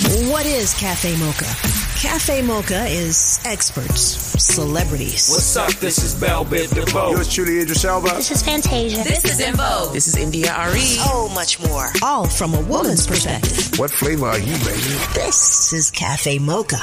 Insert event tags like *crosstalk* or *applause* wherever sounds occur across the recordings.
What is Cafe Mocha? Cafe Mocha is experts, celebrities. What's up? This is Bell Biv DeVoe. Yours truly, Idris Elba. This is Fantasia. This is Invo. This is India Arie. So much more. All from a woman's perspective. What flavor are you, baby? This is Cafe Mocha.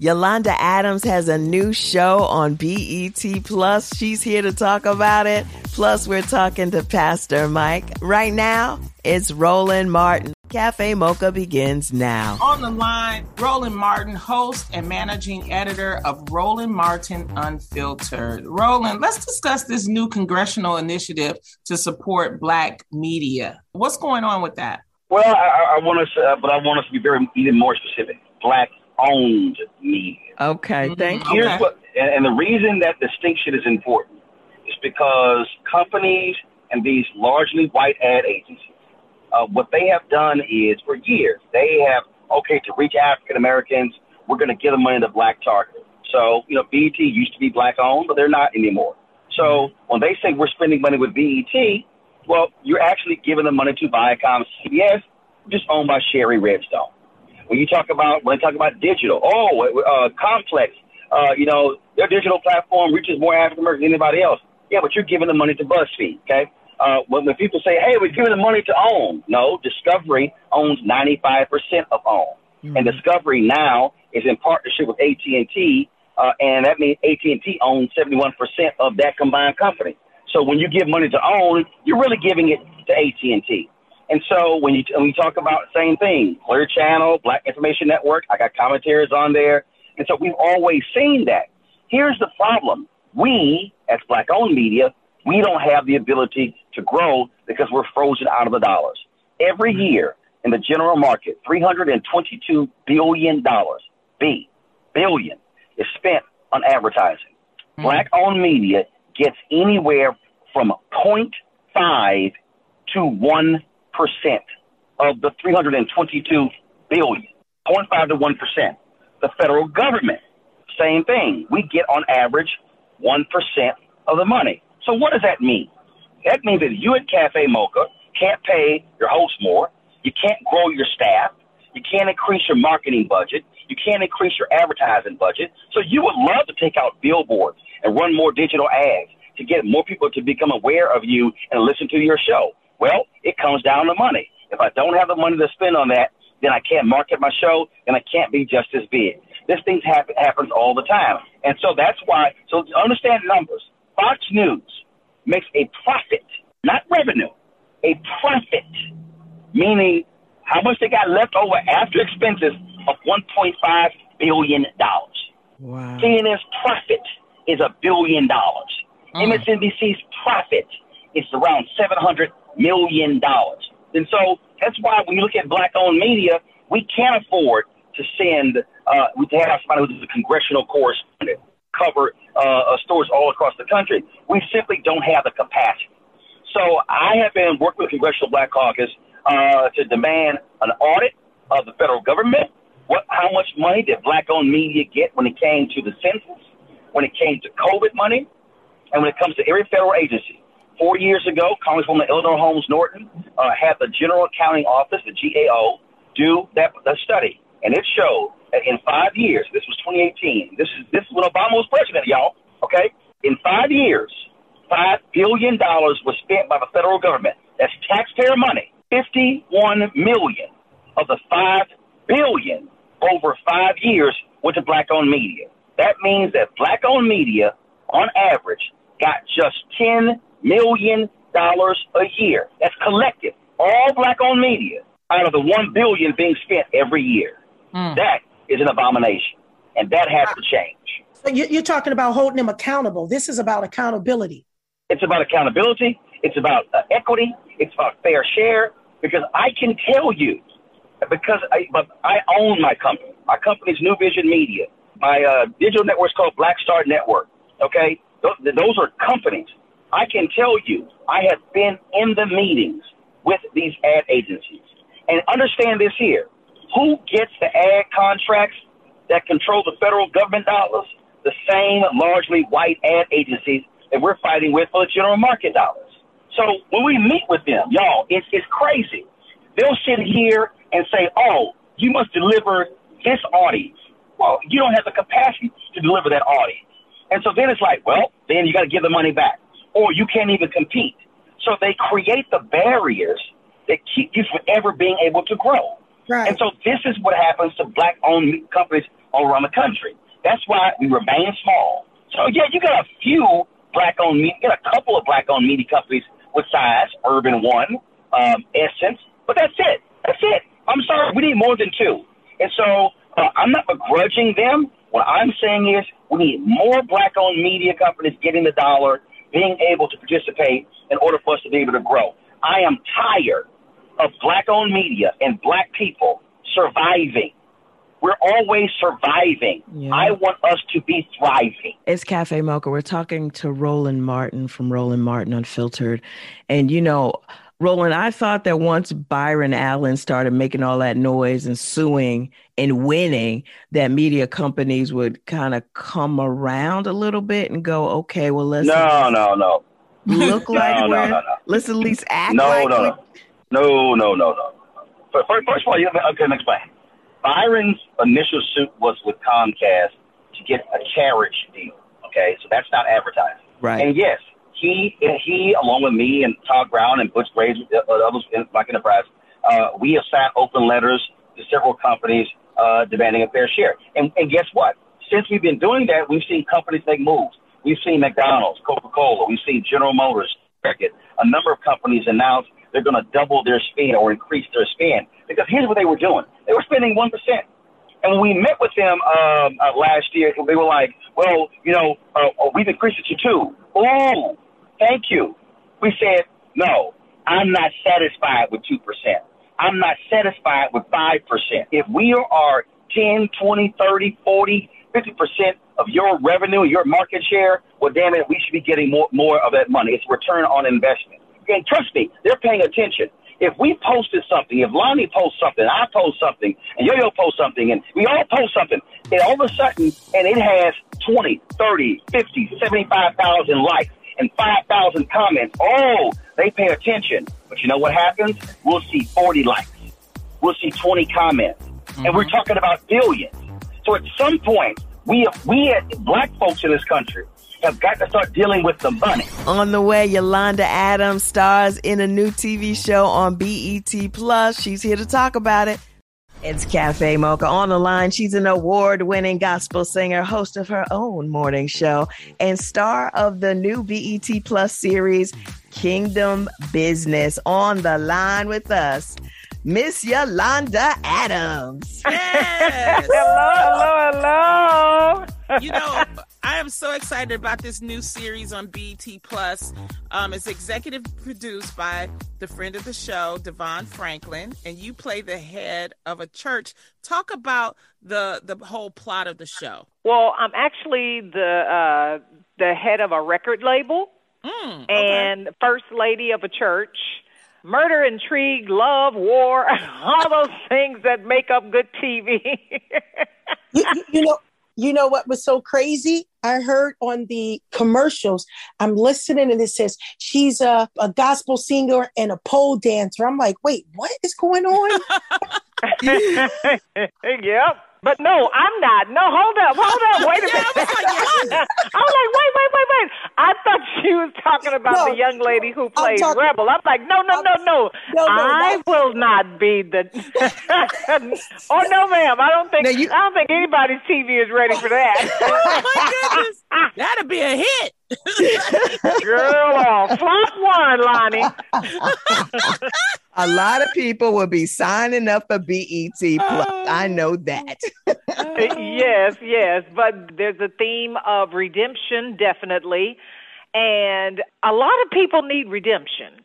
Yolanda Adams has a new show on BET Plus. She's here to talk about it. Plus, we're talking to Pastor Mike. Right now, it's Roland Martin. Cafe Mocha begins now. On the line, Roland Martin, host and managing editor of Roland Martin Unfiltered. Roland, let's discuss this new congressional initiative to support Black media. What's going on with that? Well, I, I want us, uh, but I want us to be very even more specific. Black owned media. Okay, thank you. Here's what, and, and the reason that distinction is important is because companies and these largely white ad agencies uh, what they have done is for years, they have, okay, to reach African Americans, we're going to give them money to black target. So, you know, BET used to be black owned, but they're not anymore. So when they say we're spending money with BET, well, you're actually giving them money to Viacom CBS, just owned by Shari Redstone. When you talk about, when they talk about digital, oh, uh, Complex, uh, you know, their digital platform reaches more African Americans than anybody else. Yeah, but you're giving the money to BuzzFeed, okay? Uh, when, when people say, "Hey, we're giving the money to OWN," no, Discovery owns 95% of OWN, mm-hmm. and Discovery now is in partnership with AT and T, uh, and that means AT and T owns 71% of that combined company. So when you give money to OWN, you're really giving it to AT and so when you when you talk about the same thing, Clear Channel, Black Information Network, I got commentaries on there, and so we've always seen that. Here's the problem: we, as black-owned media, we don't have the ability to grow because we're frozen out of the dollars. Every mm-hmm. year in the general market, $322 billion, B, billion, is spent on advertising. Mm-hmm. Black owned media gets anywhere from 0.5 to 1% of the 322 billion. 0.5 to 1%. The federal government, same thing. We get on average 1% of the money. So what does that mean? That means that you at Cafe Mocha can't pay your host more. You can't grow your staff. You can't increase your marketing budget. You can't increase your advertising budget. So you would love to take out billboards and run more digital ads to get more people to become aware of you and listen to your show. Well, it comes down to money. If I don't have the money to spend on that, then I can't market my show and I can't be just as big. This thing happen, happens all the time. And so that's why, so understand numbers. Fox News makes a profit, not revenue, a profit, meaning how much they got left over after expenses of $1.5 billion. Wow. CNN's profit is a billion dollars. Mm. MSNBC's profit is around $700 million. And so that's why when you look at black owned media, we can't afford to send, uh, to have somebody who's a congressional correspondent cover uh, stores all across the country. We simply don't have the capacity. So I have been working with Congressional Black Caucus uh, to demand an audit of the federal government. What, how much money did black-owned media get when it came to the census, when it came to COVID money, and when it comes to every federal agency? Four years ago, Congresswoman Eleanor Holmes Norton uh, had the General Accounting Office, the GAO, do that, that study, and it showed that in five years, this was 2018. This is this is when Obama was president, y'all. Okay, in five years, five billion dollars was spent by the federal government. That's taxpayer money. Fifty-one million of the five billion over five years went to black-owned media. That means that black-owned media, on average, got just ten million dollars a year. That's collective, all black-owned media, out of the one billion being spent every year. Mm. That is an abomination, and that has to change. So you're talking about holding them accountable. This is about accountability. It's about accountability. It's about uh, equity. It's about fair share. Because I can tell you because I, but I own my company. My company's New Vision Media. My uh, digital network is called Black Star Network. Okay, those, those are companies. I can tell you, I have been in the meetings with these ad agencies, and understand this here: who gets the ad contracts that control the federal government dollars? The same largely white ad agencies that we're fighting with for the general market dollars. So when we meet with them, y'all, it's, it's crazy. They'll sit here and say, oh, you must deliver this audience. Well, you don't have the capacity to deliver that audience. And so then it's like, well, then you got to give the money back, or you can't even compete. So they create the barriers that keep you from ever being able to grow. Right. And so this is what happens to black-owned companies all around the country. That's why we remain small. So yeah, you got a few black-owned media, you got a couple of black-owned media companies with size, Urban One, um, Essence, but that's it. That's it. I'm sorry, we need more than two. And so uh, I'm not begrudging them. What I'm saying is we need more black-owned media companies getting the dollar, being able to participate in order for us to be able to grow. I am tired of black-owned media and black people surviving. We're always surviving. Yeah. I want us to be thriving. It's Cafe Mocha. We're talking to Roland Martin from Roland Martin Unfiltered. And, you know, Roland, I thought that once Byron Allen started making all that noise and suing and winning, that media companies would kind of come around a little bit and go, okay, well, let's No, no, no. look *laughs* like No, no, we're, no, no. let's at least act No, like no, we- no. No, no, no, no. First, first of all, you have, okay, let me explain. Byron's initial suit was with Comcast to get a carriage deal. Okay, so that's not advertising. Right. And yes, he and he, along with me and Todd Brown and Butch Graves, uh, others in Black Enterprise, uh, we have signed open letters to several companies uh, demanding a fair share. And, and guess what? Since we've been doing that, we've seen companies make moves. We've seen McDonald's, Coca-Cola, we've seen General Motors, a number of companies announce they're going to double their spend or increase their spend. Because here's what they were doing: they were spending one percent. And when we met with them um, uh, last year, they were like, "Well, you know, uh, uh, we've increased it to two. Oh, thank you." We said, "No, I'm not satisfied with two percent. I'm not satisfied with five percent. If we are 10, 20, 30, 40, 50 percent of your revenue, your market share, well, damn it, we should be getting more more of that money. It's return on investment. And trust me, they're paying attention. If we posted something, if Lonnie posts something, I post something, and Yo-Yo posts something, and we all post something, and all of a sudden, and it has 20, 30, 50, 75,000 likes and 5,000 comments, oh, they pay attention. But you know what happens? We'll see 40 likes. We'll see 20 comments. And we're mm-hmm. talking about billions. So at some point, we, we black folks in this country have got to start dealing with the money. On the way, Yolanda Adams stars in a new TV show on BET Plus. She's here to talk about it. It's Cafe Mocha on the line. She's an award winning gospel singer, host of her own morning show, and star of the new BET Plus series, Kingdom Business. On the line with us, Miss Yolanda Adams. Yes. hello, hello, hello. You know, I am so excited about this new series on BT Plus. Um, it's executive produced by the friend of the show, DeVon Franklin, and you play the head of a church. Talk about the the whole plot of the show. Well, I'm actually the uh, the head of a record label Mm, okay. and first lady of a church. Murder, intrigue, love, war, *laughs* all those things that make up good TV. *laughs* you, you- you know you know what was so crazy? I heard on the commercials i'm listening and it says she's a, a gospel singer and a pole dancer. I'm like wait what is going on? *laughs* Yep. But no, I'm not. No, hold up, hold up, wait a minute. was like, Yolanda. *laughs* I was like, wait, wait, wait, wait. I thought she was talking about No, the young lady who plays talking- Rebel. I'm like, no, no, no, no. No, no, I will not be the. *laughs* *laughs* oh no, ma'am. I don't think. You- I don't think anybody's TV is ready for that. oh my goodness, that'd be a hit. *laughs* Girl, oh, flop one, Lonnie. A lot of people will be signing up for BET Plus. I know that. yes, yes, but there's a theme of redemption, definitely, and a lot of people need redemption.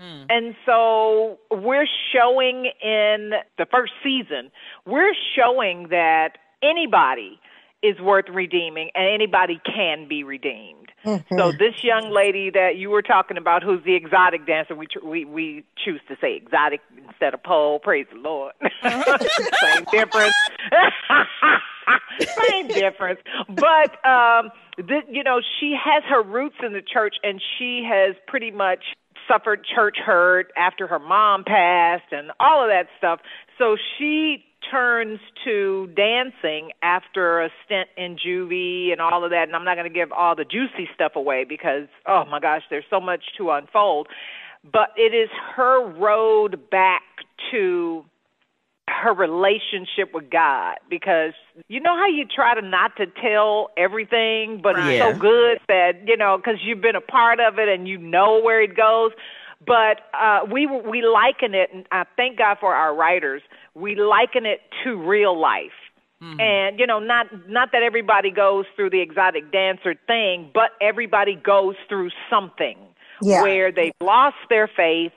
Mm. And so we're showing in the first season, we're showing that anybody is worth redeeming and anybody can be redeemed. Mm-hmm. So this young lady that you were talking about, who's the exotic dancer, we we we choose to say exotic instead of pole. Praise the Lord. *laughs* Same difference. *laughs* Same difference. But um, th- you know, she has her roots in the church, and she has pretty much suffered church hurt after her mom passed, and all of that stuff. So she turns to dancing after a stint in juvie and all of that. And I'm not going to give all the juicy stuff away because, oh my gosh, there's so much to unfold. But it is her road back to her relationship with God because you know how you try to not to tell everything, but right. it's so good that you know because you've been a part of it and you know where it goes. But uh, we we liken it, and I thank God for our writers. We liken it to real life. Mm-hmm. And you know, not not that everybody goes through the exotic dancer thing, but everybody goes through something yeah. where they've lost their faith,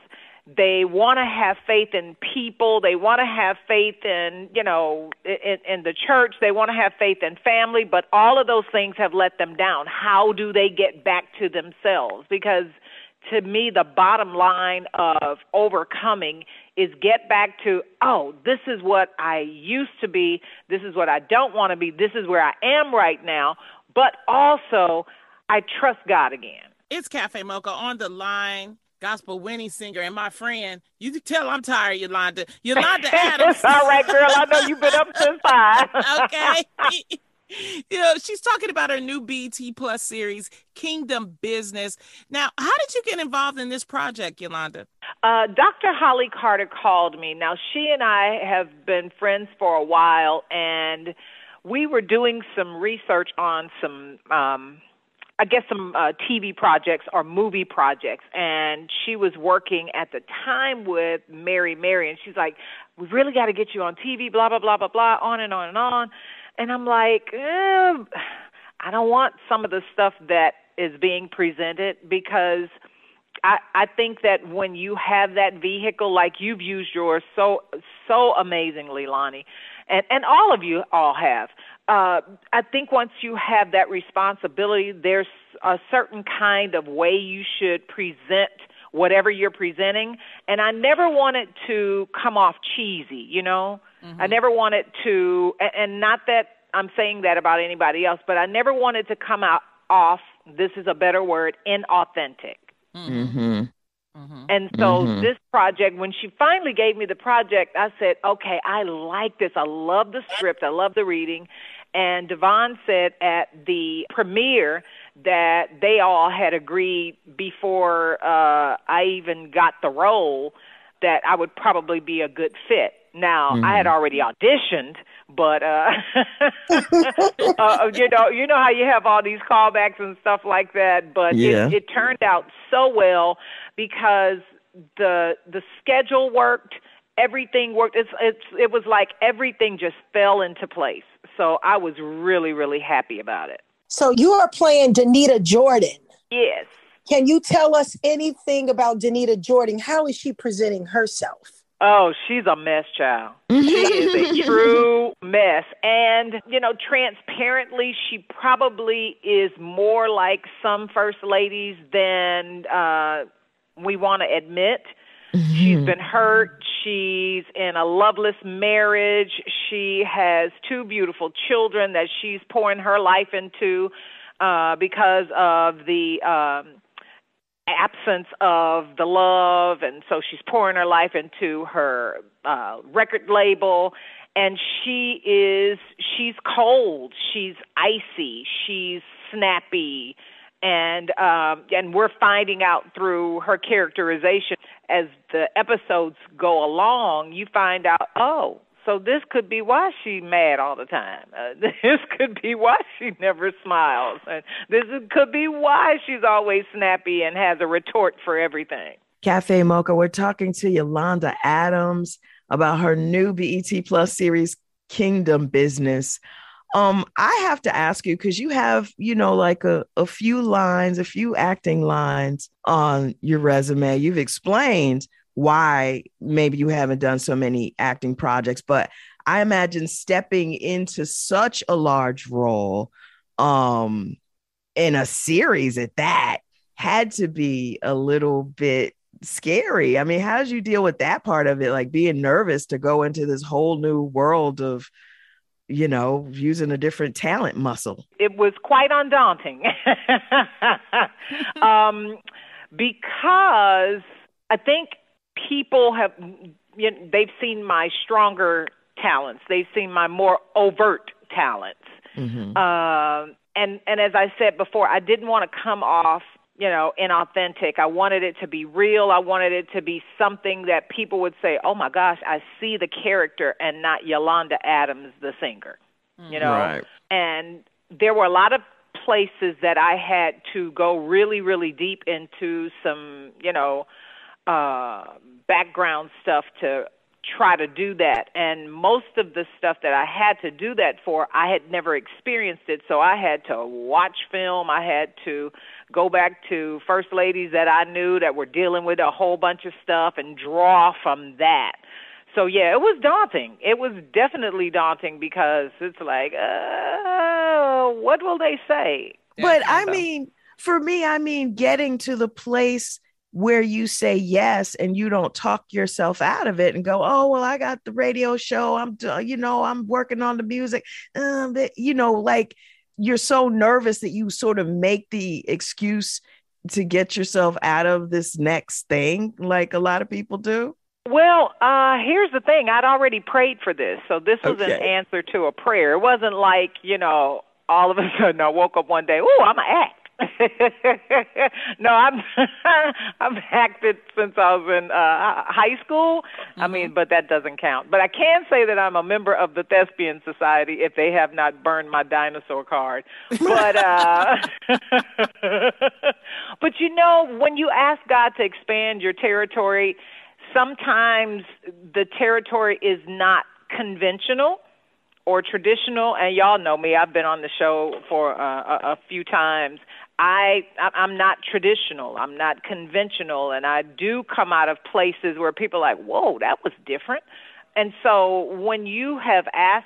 they want to have faith in people they want to have faith in you know in, in the church they want to have faith in family but all of those things have let them down how do they get back to themselves because to me the bottom line of overcoming is get back to oh this is what i used to be this is what i don't want to be this is where i am right now but also i trust god again it's cafe mocha on the line gospel winning singer and my friend. You can tell I'm tired, Yolanda. Yolanda *laughs* Adams. All right, girl. I know you've been up since five. *laughs* okay. *laughs* *laughs* you know, she's talking about her new BT Plus series, Kingdom Business. Now, how did you get involved in this project, Yolanda? Uh, Dr. Holly Carter called me. Now, she and I have been friends for a while, and we were doing some research on some um, I guess some uh, TV projects or movie projects, and she was working at the time with Mary Mary, and she's like, "We really got to get you on TV." Blah blah blah blah blah, on and on and on, and I'm like, eh, I don't want some of the stuff that is being presented because I I think that when you have that vehicle like you've used yours so so amazingly, Lonnie, and and all of you all have uh, I think once you have that responsibility, there's a certain kind of way you should present whatever you're presenting. And I never want it to come off cheesy, you know? Mm-hmm. I never wanted to, and not that I'm saying that about anybody else, but I never wanted to come out off, this is a better word, inauthentic. Mm-hmm. Mm-hmm. And so mm-hmm. this project, when she finally gave me the project, I said, okay, I like this. I love the script. I love the reading. And DeVon said at the premiere that they all had agreed before uh, I even got the role that I would probably be a good fit. Now mm-hmm. I had already auditioned, but uh, *laughs* uh, you know, you know how you have all these callbacks and stuff like that. But yeah. it, it turned out so well because the the schedule worked, everything worked. It's it's it was like everything just fell into place. So I was really, really happy about it. So you are playing Danita Jordan. Yes. Can you tell us anything about Danita Jordan? How is she presenting herself? Oh, she's a mess, child. she is a *laughs* true mess. And, you know, transparently, she probably is more like some first ladies than uh, we want to admit. Mm-hmm. She's been hurt. She's in a loveless marriage. She has two beautiful children that she's pouring her life into uh, because of the um, absence of the love. And so she's pouring her life into her uh, record label. And she is, she's cold. She's icy. She's snappy and um, and we're finding out through her characterization as the episodes go along. You find out, oh, so this could be why she's mad all the time. Uh, *laughs* this could be why she never smiles, and this could be why she's always snappy and has a retort for everything. Cafe Mocha, we're talking to Yolanda Adams about her new BET Plus series, Kingdom Business. Um, I have to ask you because you have, you know, like a, a few lines, a few acting lines on your resume. You've explained why maybe you haven't done so many acting projects, but I imagine stepping into such a large role um in a series at that had to be a little bit scary. I mean, how did you deal with that part of it? Like being nervous to go into this whole new world of, you know, using a different talent muscle. It was quite undaunting. *laughs* um, because I think people have, you know, they've seen my stronger talents, they've seen my more overt talents. Mm-hmm. Uh, and and as I said before, I didn't want to come off you know, inauthentic. I wanted it to be real. I wanted it to be something that people would say, "Oh my gosh, I see the character and not Yolanda Adams the singer." Mm. You know. Right. And there were a lot of places that I had to go really really deep into some, you know, uh background stuff to try to do that. And most of the stuff that I had to do that for, I had never experienced it. So I had to watch film. I had to go back to first ladies that I knew that were dealing with a whole bunch of stuff and draw from that. So yeah, it was daunting. It was definitely daunting because it's like, uh, what will they say? But I mean, for me, I mean, getting to the place where you say yes and you don't talk yourself out of it and go, oh well, I got the radio show. I'm, you know, I'm working on the music. Um, you know, like you're so nervous that you sort of make the excuse to get yourself out of this next thing, like a lot of people do. Well, uh, here's the thing. I'd already prayed for this. So this was okay. an answer to a prayer. It wasn't like, you know, all of a sudden I woke up one day, oh, I'm to act. *laughs* no, I'm *laughs* I've acted since I was in uh high school. Mm-hmm. I mean, but that doesn't count. But I can say that I'm a member of the Thespian Society if they have not burned my dinosaur card. But uh *laughs* But you know, when you ask God to expand your territory, sometimes the territory is not conventional or traditional and y'all know me i've been on the show for uh, a, a few times I I'm not traditional. I'm not conventional, and I do come out of places where people are like, "Whoa, that was different." And so when you have asked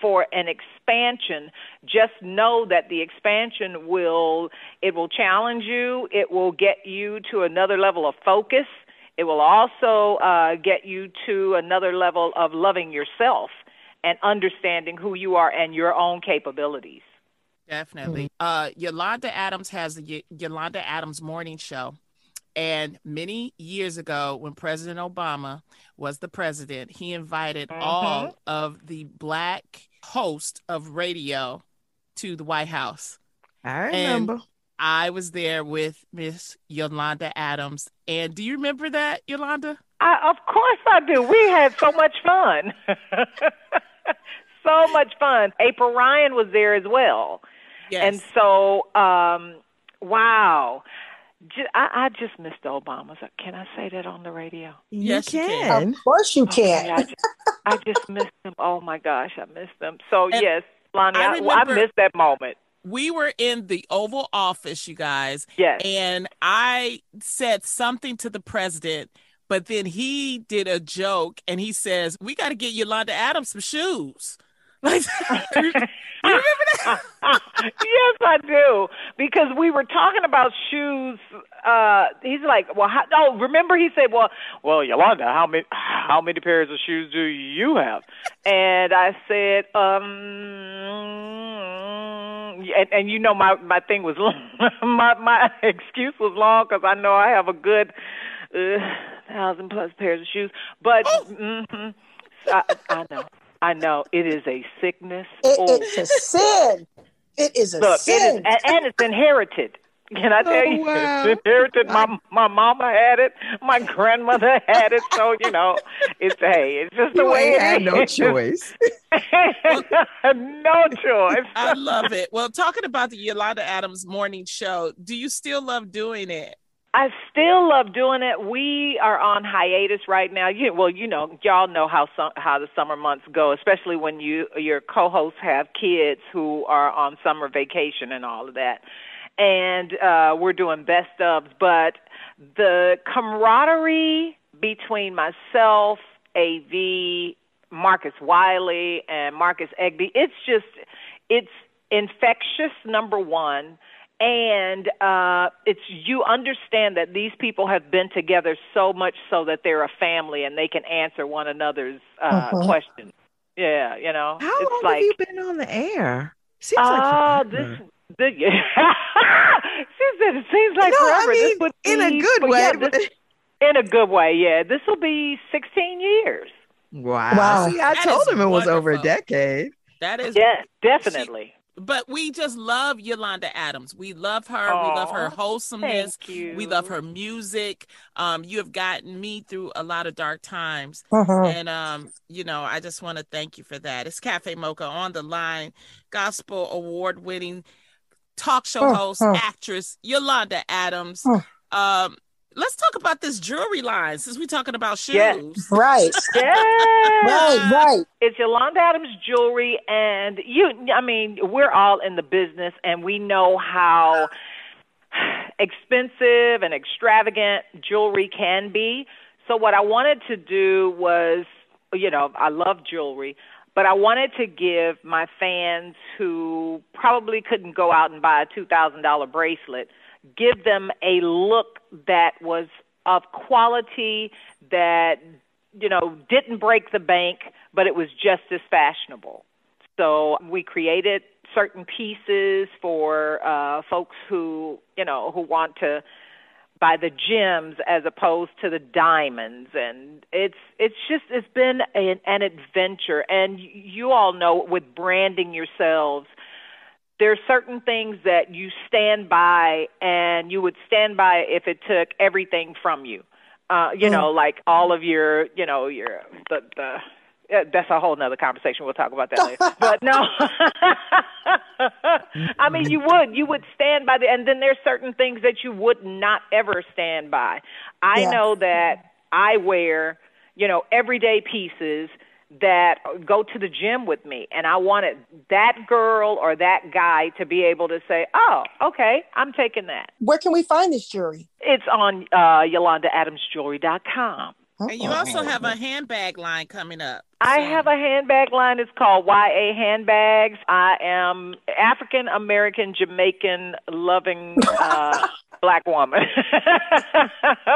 for an expansion, just know that the expansion will it will challenge you. It will get you to another level of focus. It will also uh, get you to another level of loving yourself and understanding who you are and your own capabilities. Definitely. Mm-hmm. Uh, Yolanda Adams has the y- Yolanda Adams Morning Show. And many years ago, when President Obama was the president, he invited mm-hmm. all of the black hosts of radio to the White House. I remember. And I was there with Miss Yolanda Adams. And do you remember that, Yolanda? I, of course I do. We had so much fun. *laughs* so much fun. April Ryan was there as well. Yes. And so, um, wow. I, I just missed the Obamas. Can I say that on the radio? Yes, you can. Of course you can. Okay, I, just, I just missed them. Oh my gosh, I missed them. So and yes, Lonnie, I, I, I missed that moment we were in the Oval Office, you guys. Yes. And I said something to the president, but then he did a joke and he says, We got to get Yolanda Adams some shoes. *laughs* Like, *laughs* *laughs* remember that? *laughs* yes, I do. Because we were talking about shoes. Uh, he's like, well, how, no. Remember, he said, well, well, Yolanda, how many how many pairs of shoes do you have? And I said, um, and, and you know, my my thing was *laughs* long. my my excuse was long because I know I have a good uh, thousand plus pairs of shoes, but. Oh. Mm-hmm, I, I know. I know it is a sickness. It, oh. it's a sin. It is a Look, sin. It is, and it's inherited. Can I tell oh, you? Wow. It's inherited. My my mama had it. My grandmother had it. So you know, it's hey, it's just the you way it had is. No choice. *laughs* no choice. I love it. Well, talking about the Yolanda Adams morning show, do you still love doing it? I still love doing it. We are on hiatus right now. You, well, you know, y'all know how some, how the summer months go, especially when you your co-hosts have kids who are on summer vacation and all of that. And uh, we're doing best ofs, but the camaraderie between myself, AV, Marcus Wiley, and Marcus Egby, it's just it's infectious. Number one and uh it's you understand that these people have been together so much so that they're a family and they can answer one another's uh uh-huh. questions yeah you know how it's long like, have you been on the air seems uh, like this the, yeah. *laughs* she said it seems like no, forever. I mean, this in be, a good way. Yeah, this, in a good way, yeah. This will be 16 years. Wow. wow. See, I that told him it was over a decade. That is Yeah, definitely. She, but we just love Yolanda Adams. We love her. Aww, we love her wholesomeness. We love her music. Um, you have gotten me through a lot of dark times, uh-huh. and um, you know, I just want to thank you for that. It's Cafe Mocha on the line, gospel award winning talk show uh, host, actress Yolanda Adams. Um, let's talk about this jewelry line since we're talking about shoes. Yeah. Right. yeah. *laughs* right, right. It's Yolanda Adams Jewelry, and you, I mean, we're all in the business, and we know how expensive and extravagant jewelry can be. So, what I wanted to do was, you know, I love jewelry. But I wanted to give my fans who probably couldn't go out and buy a $2,000 bracelet give them a look that was of quality that you know didn't break the bank but it was just as fashionable. So we created certain pieces for uh folks who you know who want to buy the gems as opposed to the diamonds. And it's it's just it's been an, an adventure. And you all know with branding yourselves there are certain things that you stand by and you would stand by if it took everything from you. Uh, you mm. know, like all of your, you know, your the the that's a whole nother conversation. We'll talk about that later. *laughs* but no, *laughs* I mean, you would you would stand by the, and then there's certain things that you would not ever stand by. I know that I wear, you know, everyday pieces that go to the gym with me and I wanted that girl or that guy to be able to say, "Oh, okay, I'm taking that." Where can we find this jewelry? It's on uh yolandaadamsjewelry.com. And you also have a handbag line coming up. I have a handbag line. It's called YA Handbags. I am African American Jamaican loving uh, *laughs* black woman *laughs*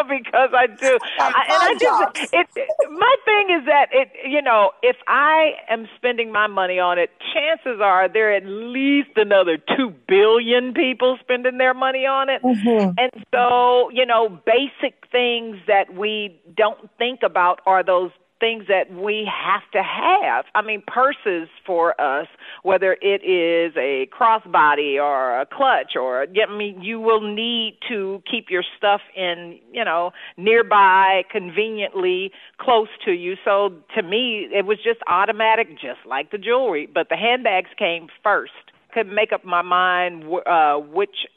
because I do. I, and I just it, my thing is that it you know if I am spending my money on it, chances are there are at least another two billion people spending their money on it, mm-hmm. and so you know basic things that we don't think about are those things that we have to have. I mean, purses for us, whether it is a crossbody or a clutch or, I mean, you will need to keep your stuff in, you know, nearby, conveniently close to you. So to me, it was just automatic, just like the jewelry. But the handbags came first. Couldn't make up my mind uh, which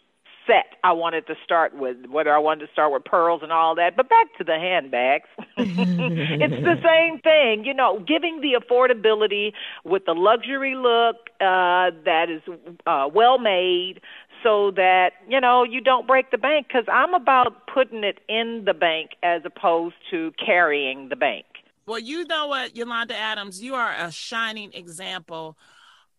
set I wanted to start with, whether I wanted to start with pearls and all that. But back to the handbags. *laughs* it's the same thing, you know, giving the affordability with the luxury look uh, that is uh, well made so that, you know, you don't break the bank because I'm about putting it in the bank as opposed to carrying the bank. Well, you know what, Yolanda Adams, you are a shining example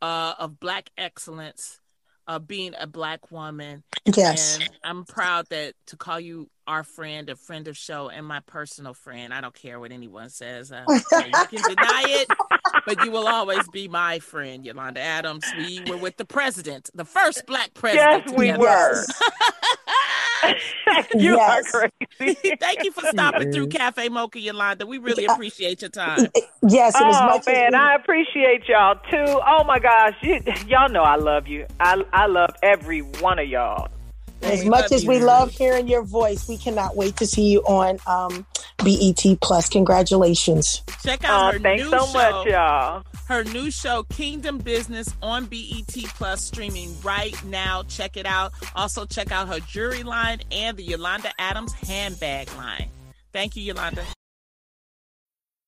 uh, of Black excellence uh, being a black woman. Yes. And I'm proud that to call you our friend, a friend of show, and my personal friend. I don't care what anyone says. Uh, you can deny it, but you will always be my friend, Yolanda Adams. We were with the president, the first black president. Yes, we were. *laughs* you yes. are crazy. *laughs* Thank you for stopping through Cafe Mocha, Yolanda. We really appreciate your time. *laughs* Yes, oh man, I appreciate y'all too. Oh my gosh, you, y'all know I love you. I I love every one of y'all. As much as we love hearing your voice, we cannot wait to see you on um, BET Plus. Congratulations. Check out Oh, her thanks new so show. much, y'all. Her new show, Kingdom Business, on BET Plus, streaming right now. Check it out. Also, check out her jewelry line and the Yolanda Adams handbag line. Thank you, Yolanda.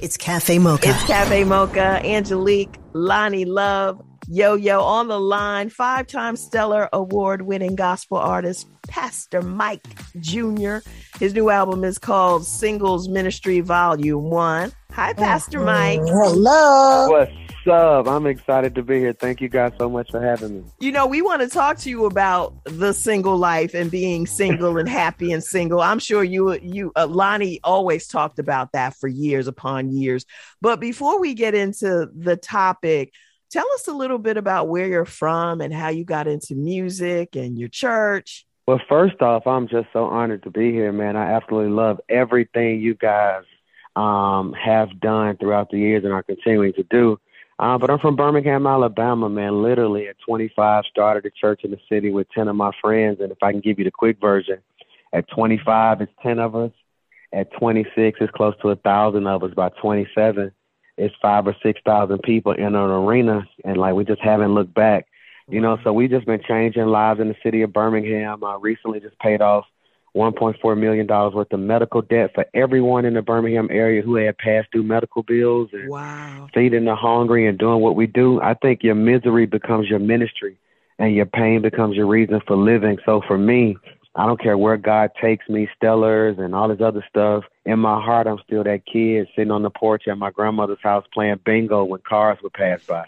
It's Cafe Mocha. It's Cafe Mocha, Angelique, Lonnie Love, Yo Yo on the line, five time Stellar Award winning gospel artist, Pastor Mike Jr. His new album is called Singles Ministry Volume 1. Hi, Pastor mm-hmm. Mike. Hello. What's up? I'm excited to be here. Thank you guys so much for having me. You know, we want to talk to you about the single life and being single and happy and single. I'm sure you, you, uh, Lonnie always talked about that for years upon years. But before we get into the topic, tell us a little bit about where you're from and how you got into music and your church. Well, first off, I'm just so honored to be here, man. I absolutely love everything you guys um, have done throughout the years and are continuing to do. Uh, but I'm from Birmingham, Alabama, man. Literally at 25, started a church in the city with 10 of my friends. And if I can give you the quick version, at 25, it's 10 of us. At 26, it's close to a thousand of us. By 27, it's five or 6,000 people in an arena. And like, we just haven't looked back, you know, so we just been changing lives in the city of Birmingham. I recently just paid off $1.4 million worth of medical debt for everyone in the Birmingham area who had passed due medical bills and Wow. feeding the hungry and doing what we do. I think your misery becomes your ministry and your pain becomes your reason for living. So for me, I don't care where God takes me, stellars and all this other stuff. In my heart, I'm still that kid sitting on the porch at my grandmother's house playing bingo when cars would pass by.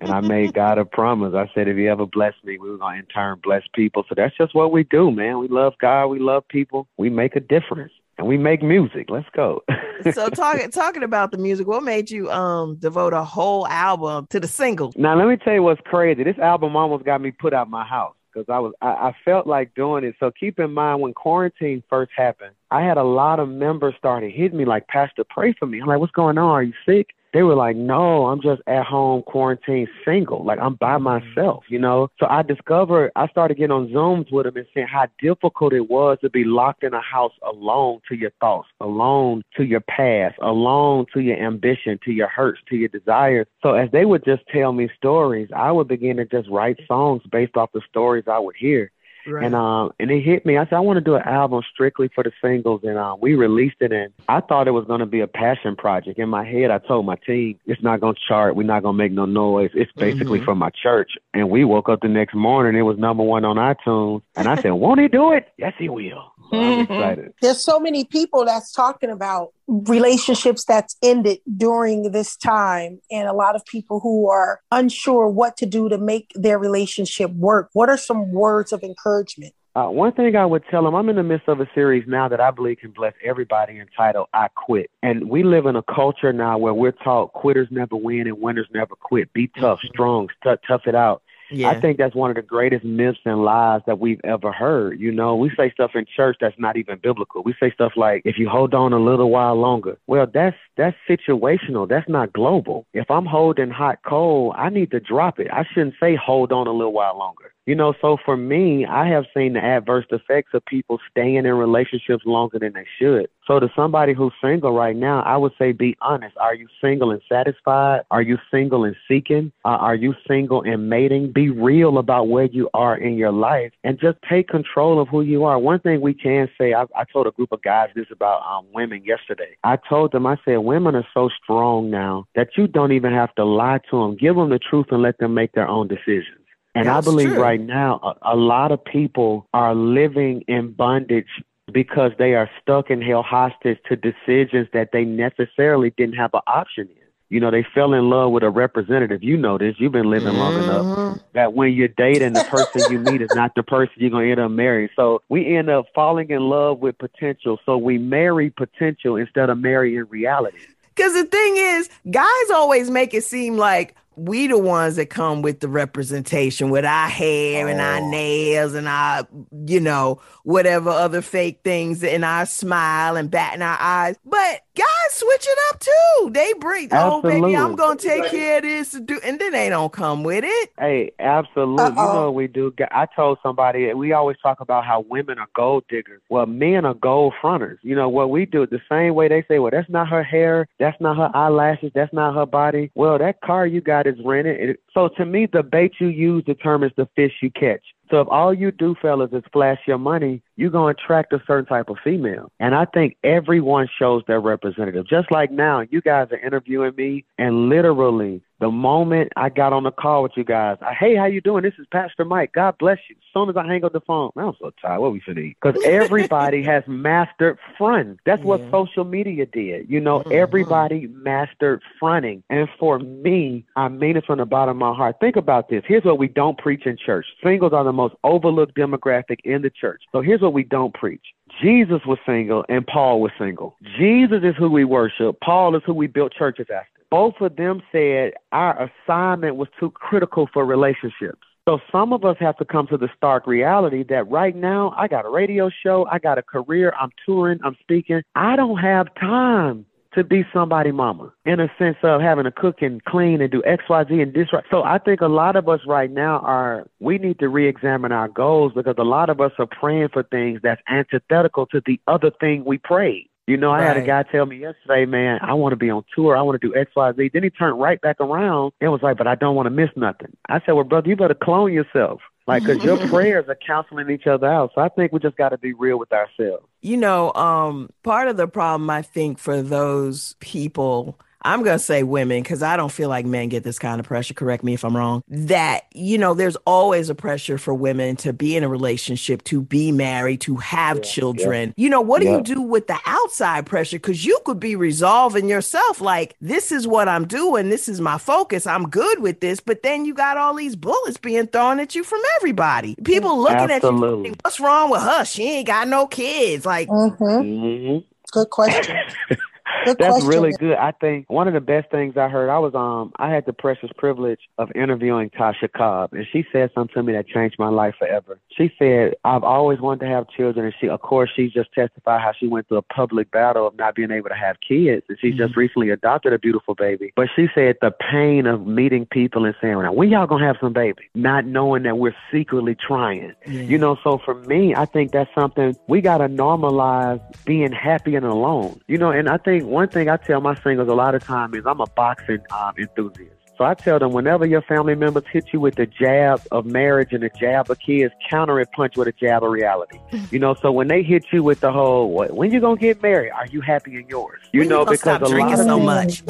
And I made God a promise. I said, if He ever bless me, we were going to in turn bless people. So that's just what we do, man. We love God. We love people. We make a difference. And we make music. Let's go. *laughs* so talking talking about the music, what made you um devote a whole album to the single? Now let me tell you what's crazy. This album almost got me put out my house because I was I, I felt like doing it. So keep in mind when quarantine first happened, I had a lot of members started hitting me like, Pastor, pray for me. I'm like, what's going on? Are you sick? They were like, no, I'm just at home quarantined single. Like I'm by mm-hmm. myself, you know? So I discovered, I started getting on Zooms with them and saying how difficult it was to be locked in a house alone to your thoughts, alone to your past, alone to your ambition, to your hurts, to your desires. So as they would just tell me stories, I would begin to just write songs based off the stories I would hear. Right. And um and it hit me. I said I want to do an album strictly for the singles, and uh, we released it. And I thought it was going to be a passion project. In my head, I told my team it's not going to chart. We're not going to make no noise. It's basically Mhm. for my church. And we woke up the next morning. It was number one on iTunes. And I said, won't he do it? Yes, he will. So I'm *laughs* excited. There's so many people that's talking about relationships that's ended during this time, and a lot of people who are unsure what to do to make their relationship work. What are some words of encouragement? Uh, one thing I would tell them, I'm in the midst of a series now that I believe can bless everybody entitled I Quit. And we live in a culture now where we're taught quitters never win and winners never quit. Be tough, strong, stu- tough it out. Yeah. I think that's one of the greatest myths and lies that we've ever heard. You know, we say stuff in church that's not even biblical. We say stuff like, if you hold on a little while longer. Well, that's that's situational. That's not global. If I'm holding hot coal, I need to drop it. I shouldn't say hold on a little while longer. You know, so for me, I have seen the adverse effects of people staying in relationships longer than they should. So to somebody who's single right now, I would say be honest. Are you single and satisfied? Are you single and seeking? Uh, are you single and mating? Be real about where you are in your life and just take control of who you are. One thing we can say, I, I told a group of guys this about um, women yesterday. I told them, I said, women are so strong now that you don't even have to lie to them. Give them the truth and let them make their own decisions. And That's I believe true. right now, a, a lot of people are living in bondage because they are stuck and held hostage to decisions that they necessarily didn't have an option in. You know, they fell in love with a representative. You know this. You've been living long Mm-hmm. enough that when you're dating, the person you meet is not the person you're gonna end up marrying. So we end up falling in love with potential. So we marry potential instead of marrying reality. Because the thing is, guys always make it seem like we the ones that come with the representation with our hair and our oh. nails and our, you know, whatever other fake things and our smile and batting our eyes. But guys switch it up too. They bring, oh baby, I'm gonna take care of this and do, and then they don't come with it. Hey, absolutely. You Uh-oh. know what we do. I told somebody we always talk about how women are gold diggers. Well, men are gold fronters. You know what we do the same way they say, well, that's not her hair, that's not her eyelashes, that's not her body. Well, that car you got is rented. So to me, the bait you use determines the fish you catch. So if all you do, fellas, is flash your money, you're going to attract a certain type of female. And I think everyone shows their representative. Just like now, you guys are interviewing me, and literally, the moment I got on the call with you guys, I, hey, how you doing? This is Pastor Mike. God bless you. As soon as I hang up the phone, man, I'm so tired. What we finna eat? Because *laughs* everybody has mastered front. That's what social media did. You know, mm-hmm. everybody mastered fronting. And for me, I mean it from the bottom of my heart. Think about this. Here's what we don't preach in church. Singles are the most overlooked demographic in the church. So here's what we don't preach. Jesus was single and Paul was single. Jesus is who we worship. Paul is who we built churches after. Both of them said our assignment was too critical for relationships. So some of us have to come to the stark reality that right now I got a radio show, I got a career, I'm touring, I'm speaking. I don't have time to be somebody mama in a sense of having to cook and clean and do XYZ and this right. So I think a lot of us right now are we need to re-examine our goals because a lot of us are praying for things that's antithetical to the other thing we prayed. You know, I had a guy tell me yesterday, man, I want to be on tour. I want to do XYZ. Then he turned right back around and was like, but I don't want to miss nothing. I said, well, brother, you better clone yourself. Like, because your *laughs* prayers are counseling each other out. So I think we just got to be real with ourselves. You know, um, part of the problem I think for those people, I'm going to say women because I don't feel like men get this kind of pressure. Correct me if I'm wrong. That, you know, there's always a pressure for women to be in a relationship, to be married, to have children. You know, what do Yeah. you do with the outside pressure? Because you could be resolving yourself like, this is what I'm doing. This is my focus. I'm good with this. But then you got all these bullets being thrown at you from everybody. People looking at you, thinking, what's wrong with her? She ain't got no kids. Like, Mm-hmm. Good question. *laughs* Good That's question. really good. I think one of the best things I heard, I was um I had the precious privilege of interviewing Tasha Cobbs and she said something to me that changed my life forever. She said, I've always wanted to have children and she of course she just testified how she went through a public battle of not being able to have kids and she just recently adopted a beautiful baby. But she said the pain of meeting people and saying, Now when y'all gonna have some baby? Not knowing that we're secretly trying. You know, so for me, I think that's something we got to normalize being happy and alone. You know, and I think one thing I tell my singles a lot of time is I'm a boxing um, enthusiast. So I tell them whenever your family members hit you with the jab of marriage and the jab of kids, counter it punch with a jab of reality. *laughs* You know, so when they hit you with the whole, what, when you gonna get married? Are you happy in yours? You When know, gonna because stop a drinking lot of so much.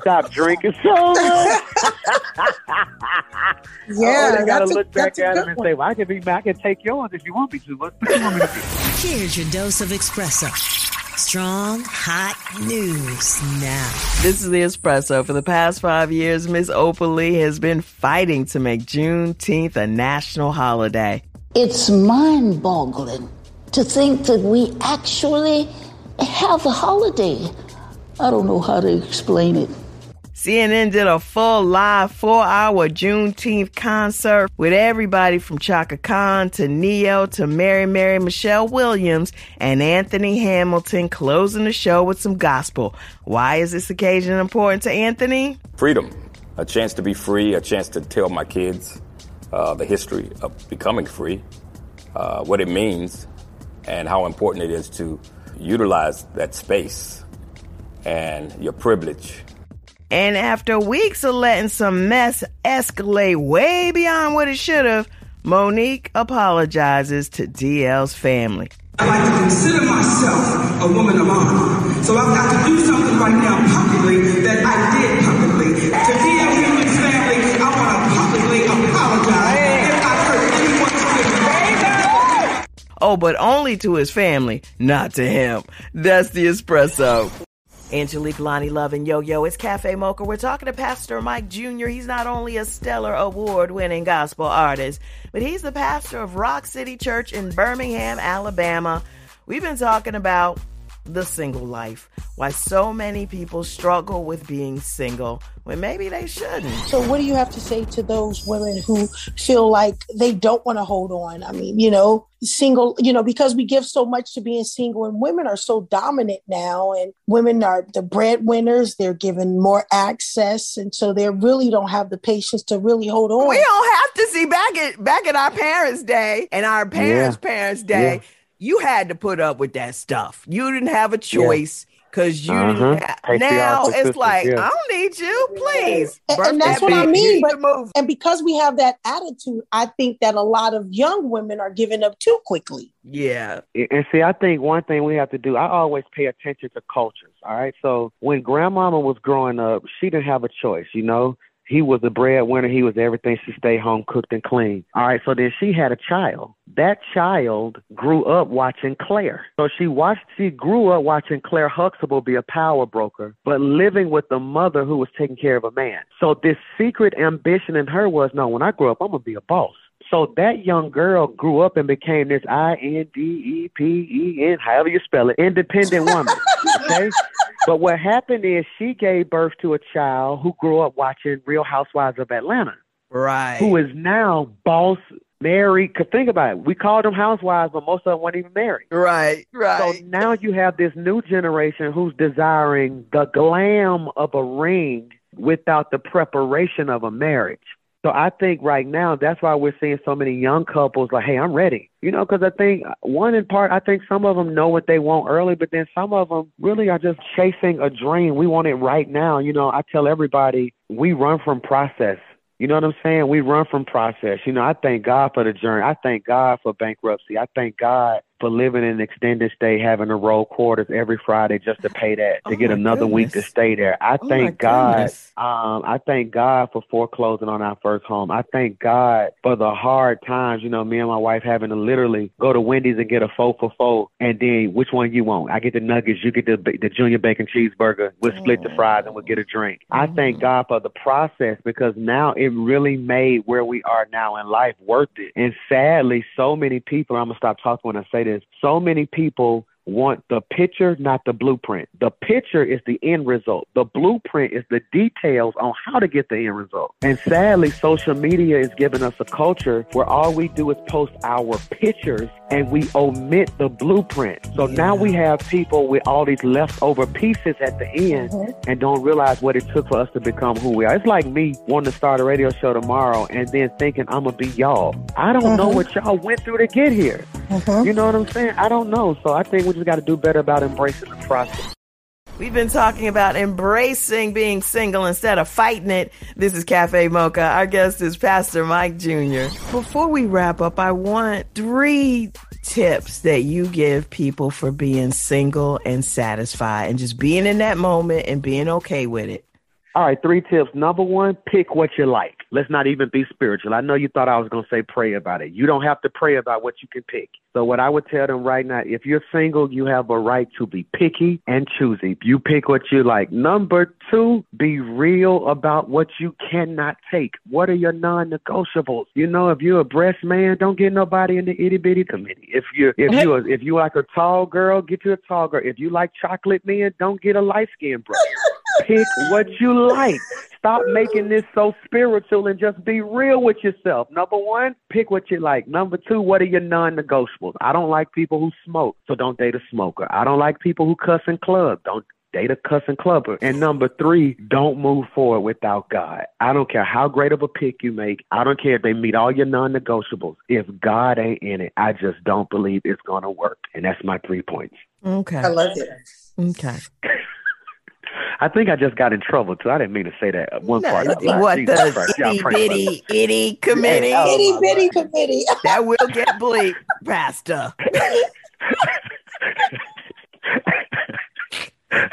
Stop drinking so much. *laughs* *laughs* Yeah, oh, they gotta that's a- look back at good them and one. say, "Well, I can be, I can take yours if you want me to. What what you want me to do?" Here's your dose of espresso. Strong, hot news now. This is the espresso. For the past five years, Miss Opal Lee has been fighting to make Juneteenth a national holiday. It's mind boggling to think that we actually have a holiday. I don't know how to explain it. CNN did a full live four hour Juneteenth concert with everybody from Chaka Khan to Ne-Yo to Mary Mary Michelle Williams and Anthony Hamilton closing the show with some gospel. Why is this occasion important to Anthony? freedom, a chance to be free, a chance to tell my kids uh, the history of becoming free, uh, what it means, and how important it is to utilize that space and your privilege. And after weeks of letting some mess escalate way beyond what it should have, Mo'Nique apologizes to DL's family. I like to consider myself a woman of honor. So I've got to do something right now publicly that I did publicly. To DL family, I want to publicly apologize if I hurt anyone's feelings. Oh, but only to his family, not to him. That's the espresso. Angelique, Loni Love, and Yo Yo. It's Cafe Mocha. We're talking to Pastor Mike Jr. He's not only a stellar award winning gospel artist, but he's the pastor of Rock City Church in Birmingham, Alabama. We've been talking about the single life, why so many people struggle with being single when maybe they shouldn't. So, what do you have to say to those women who feel like they don't want to hold on? I mean, you know, single, you know, because we give so much to being single, and women are so dominant now, and women are the breadwinners, they're given more access, and so they really don't have the patience to really hold on. We don't have to see back at back at our parents' day and our parents' Yeah. parents' day. Yeah. You had to put up with that stuff. You didn't have a choice because you Uh-huh. didn't have. Now it's systems, like yeah. I don't need you, please. And, and that's that what I mean. But and because we have that attitude, I think that a lot of young women are giving up too quickly. Yeah. And see, I think one thing we have to do, I always pay attention to cultures. All right. So when grandmama was growing up, she didn't have a choice, you know? He was the breadwinner. He was everything. She stayed home, cooked and cleaned. All right. So then she had a child. That child grew up watching Claire. So she watched, she grew up watching Claire Huxtable be a power broker, but living with a mother who was taking care of a man. So this secret ambition in her was, no, when I grow up, I'm going to be a boss. So that young girl grew up and became this I N D E P E N, however you spell it, independent woman. *laughs* Okay? But what happened is she gave birth to a child who grew up watching Real Housewives of Atlanta, Right. who is now boss married. Think about it, we called them housewives, but most of them weren't even married. Right. Right. So now you have this new generation who's desiring the glam of a ring without the preparation of a marriage. So I think right now that's why we're seeing so many young couples like, "Hey, I'm ready." You know, because I think one in part, I think some of them know what they want early, but then some of them really are just chasing a dream. We want it right now. You know, I tell everybody we run from process. You know what I'm saying? We run from process. You know, I thank God for the journey. I thank God for bankruptcy. I thank God for living in extended stay, having to roll quarters every Friday just to pay that, to Oh get another week to stay there. I Oh thank God. Um, I thank God for foreclosing on our first home. I thank God for the hard times. You know, me and my wife having to literally go to Wendy's and get a four for four, and then which one you want? I get the nuggets, you get the the junior bacon cheeseburger. We'll split the fries and we'll get a drink. I thank God for the process because now it really made where we are now in life worth it. And sadly, so many people. I'm gonna stop talking when I say this. So many people want the picture, not the blueprint. The picture is the end result. The blueprint is the details on how to get the end result. And sadly, social media is giving us a culture where all we do is post our pictures and we omit the blueprint. So now we have people with all these leftover pieces at the end mm-hmm. and don't realize what it took for us to become who we are. It's like me wanting to start a radio show tomorrow and then thinking I'm going to be y'all. I don't know mm-hmm. what y'all went through to get here. Mm-hmm. You know what I'm saying? I don't know. So I think we just got to do better about embracing the process. We've been talking about embracing being single instead of fighting it. This is Cafe Mocha. Our guest is Pastor Mike Jr. Before we wrap up, I want three tips that you give people for being single and satisfied and just being in that moment and being okay with it. All right, three tips. Number one, pick what you like. Let's not even be spiritual. I know you thought I was going to say pray about it. You don't have to pray about what you can pick. So, what I would tell them right now, if you're single, you have a right to be picky and choosy. You pick what you like. Number two, be real about what you cannot take. What are your non negotiables? You know, if you're a breast man, don't get nobody in the itty bitty committee. If you're if you're, if you like a tall girl, get you a tall girl. If you like chocolate men, don't get a light skinned bro. *laughs* Pick what you like. Stop making this so spiritual and just be real with yourself. Number one, pick what you like. Number two, what are your non negotiables? I don't like people who smoke, so don't date a smoker. I don't like people who cuss in club. Don't date a cussing clubber. And number three, don't move forward without God. I don't care how great of a pick you make. I don't care if they meet all your non negotiables. If God ain't in it, I just don't believe it's going to work. And that's my three points. Okay. I love it. Okay. I think I just got in trouble too. I didn't mean to say that one No, part. out loud. what Jesus the Christ. Y'all itty pray bitty itty committee? Yeah, oh Itty bitty committee. *laughs* That will get bleep, Pastor. *laughs*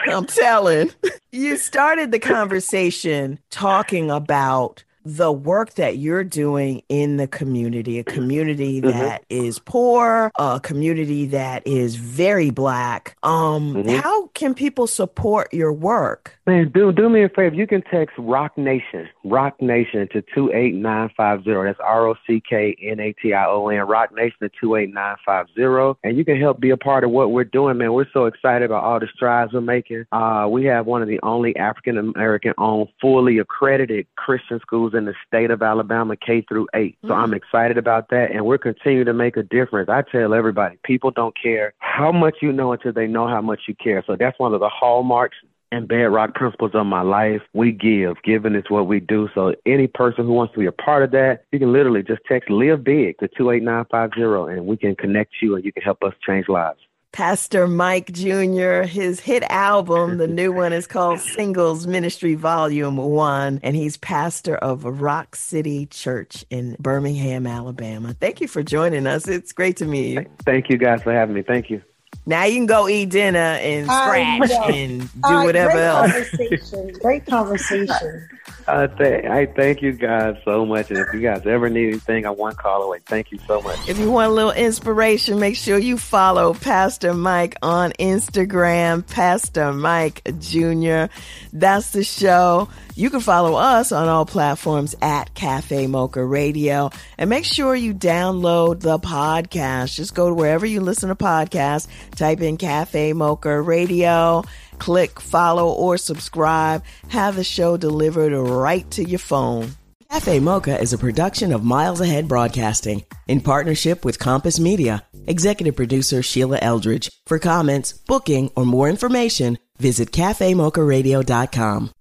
I'm telling. You started the conversation talking about the work that you're doing in the community, a community Mhm. that is poor, a community that is very black. Um, Mhm. how can people support your work? Man, do do me a favor. You can text Rock Nation, Rock Nation to two eight nine five zero. That's R O C K N A T I O N. Rock Nation to two eight nine five zero, and you can help be a part of what we're doing. Man, we're so excited about all the strides we're making. Uh, we have one of the only African American owned, fully accredited Christian schools in the state of Alabama, K through eight. So I'm mm-hmm. excited about that, and we're continuing to make a difference. I tell everybody, people don't care how much you know until they know how much you care. So that's one of the hallmarks and bedrock principles of my life. We give. Giving is what we do. So any person who wants to be a part of that, you can literally just text Live Big to 28950 and we can connect you and you can help us change lives. Pastor Mike Jr., his hit album, the new *laughs* one is called Singles Ministry Volume 1, and he's pastor of Rock City Church in Birmingham, Alabama. Thank you for joining us. It's great to meet you. Thank you guys for having me. Thank you. Now you can go eat dinner and scratch know. and do All right, whatever great else. Conversation. Great conversation. Uh, th- I thank you guys so much. And if you guys ever need anything, I'm one call away. Thank you so much. If you want a little inspiration, make sure you follow Pastor Mike on Instagram, Pastor Mike Jr. That's the show. You can follow us on all platforms at Cafe Mocha Radio. And make sure you download the podcast. Just go to wherever you listen to podcasts, type in Cafe Mocha Radio, click follow or subscribe. Have the show delivered right to your phone. Cafe Mocha is a production of Miles Ahead Broadcasting in partnership with Compass Media. Executive producer Sheila Eldridge. For comments, booking, or more information, visit cafemocharadio.com.